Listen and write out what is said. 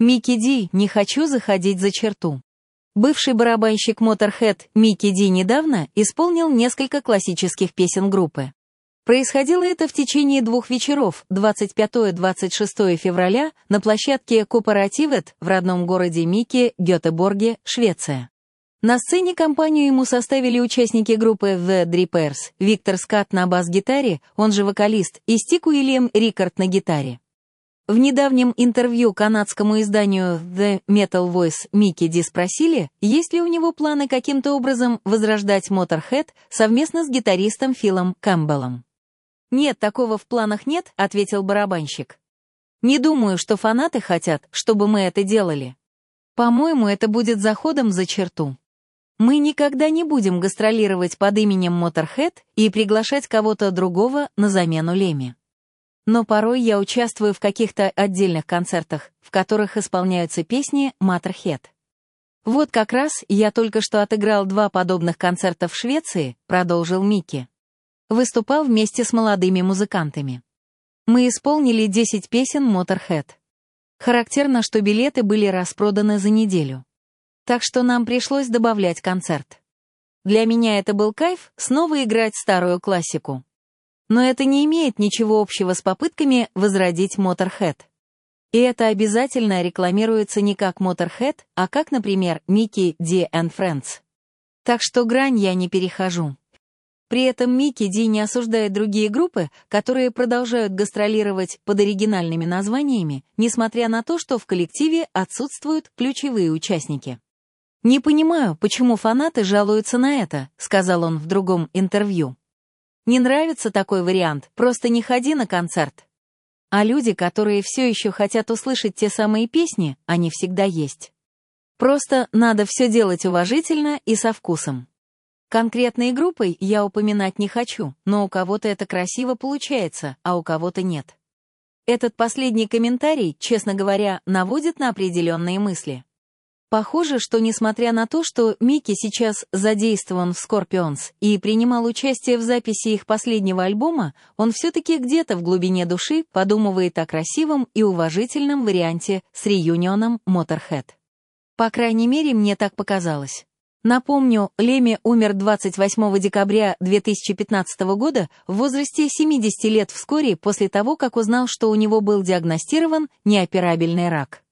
Микки Ди «Не хочу заходить за черту». Бывший барабанщик Motorhead Микки Ди недавно исполнил несколько классических песен группы. Происходило это в течение двух вечеров, 25-26 февраля, на площадке Кооперативет в родном городе Микки, Гетеборге, Швеция. На сцене компанию ему составили участники группы The Drippers, Виктор Скат на бас-гитаре, он же вокалист, и Стик Уильям Рикард на гитаре. В недавнем интервью канадскому изданию The Metal Voice Микки Ди спросили, есть ли у него планы каким-то образом возрождать Motorhead совместно с гитаристом Филом Кэмпбеллом. «Нет, такого в планах нет», — ответил барабанщик. «Не думаю, что фанаты хотят, чтобы мы это делали. По-моему, это будет заходом за черту. Мы никогда не будем гастролировать под именем Motorhead и приглашать кого-то другого на замену Леми. Но порой я участвую в каких-то отдельных концертах, в которых исполняются песни Motorhead. Вот как раз я только что отыграл два подобных концерта в Швеции, продолжил Микки. Выступал вместе с молодыми музыкантами. Мы исполнили 10 песен Motorhead. Характерно, что билеты были распроданы за неделю. Так что нам пришлось добавлять концерт. Для меня это был кайф снова играть старую классику. Но это не имеет ничего общего с попытками возродить Motorhead. И это обязательно рекламируется не как Motorhead, а как, например, Mickey D and Friends. Так что грань я не перехожу. При этом Микки Ди не осуждает другие группы, которые продолжают гастролировать под оригинальными названиями, несмотря на то, что в коллективе отсутствуют ключевые участники. «Не понимаю, почему фанаты жалуются на это», — сказал он в другом интервью. «Не нравится такой вариант, просто не ходи на концерт». А люди, которые все еще хотят услышать те самые песни, они всегда есть. Просто надо все делать уважительно и со вкусом. Конкретной группой я упоминать не хочу, но у кого-то это красиво получается, а у кого-то нет. Этот последний комментарий, честно говоря, наводит на определенные мысли. Похоже, что несмотря на то, что Микки сейчас задействован в Scorpions и принимал участие в записи их последнего альбома, он все-таки где-то в глубине души подумывает о красивом и уважительном варианте с реюнионом Motorhead. По крайней мере, мне так показалось. Напомню, Леми умер 28 декабря 2015 года в возрасте 70 лет вскоре после того, как узнал, что у него был диагностирован неоперабельный рак.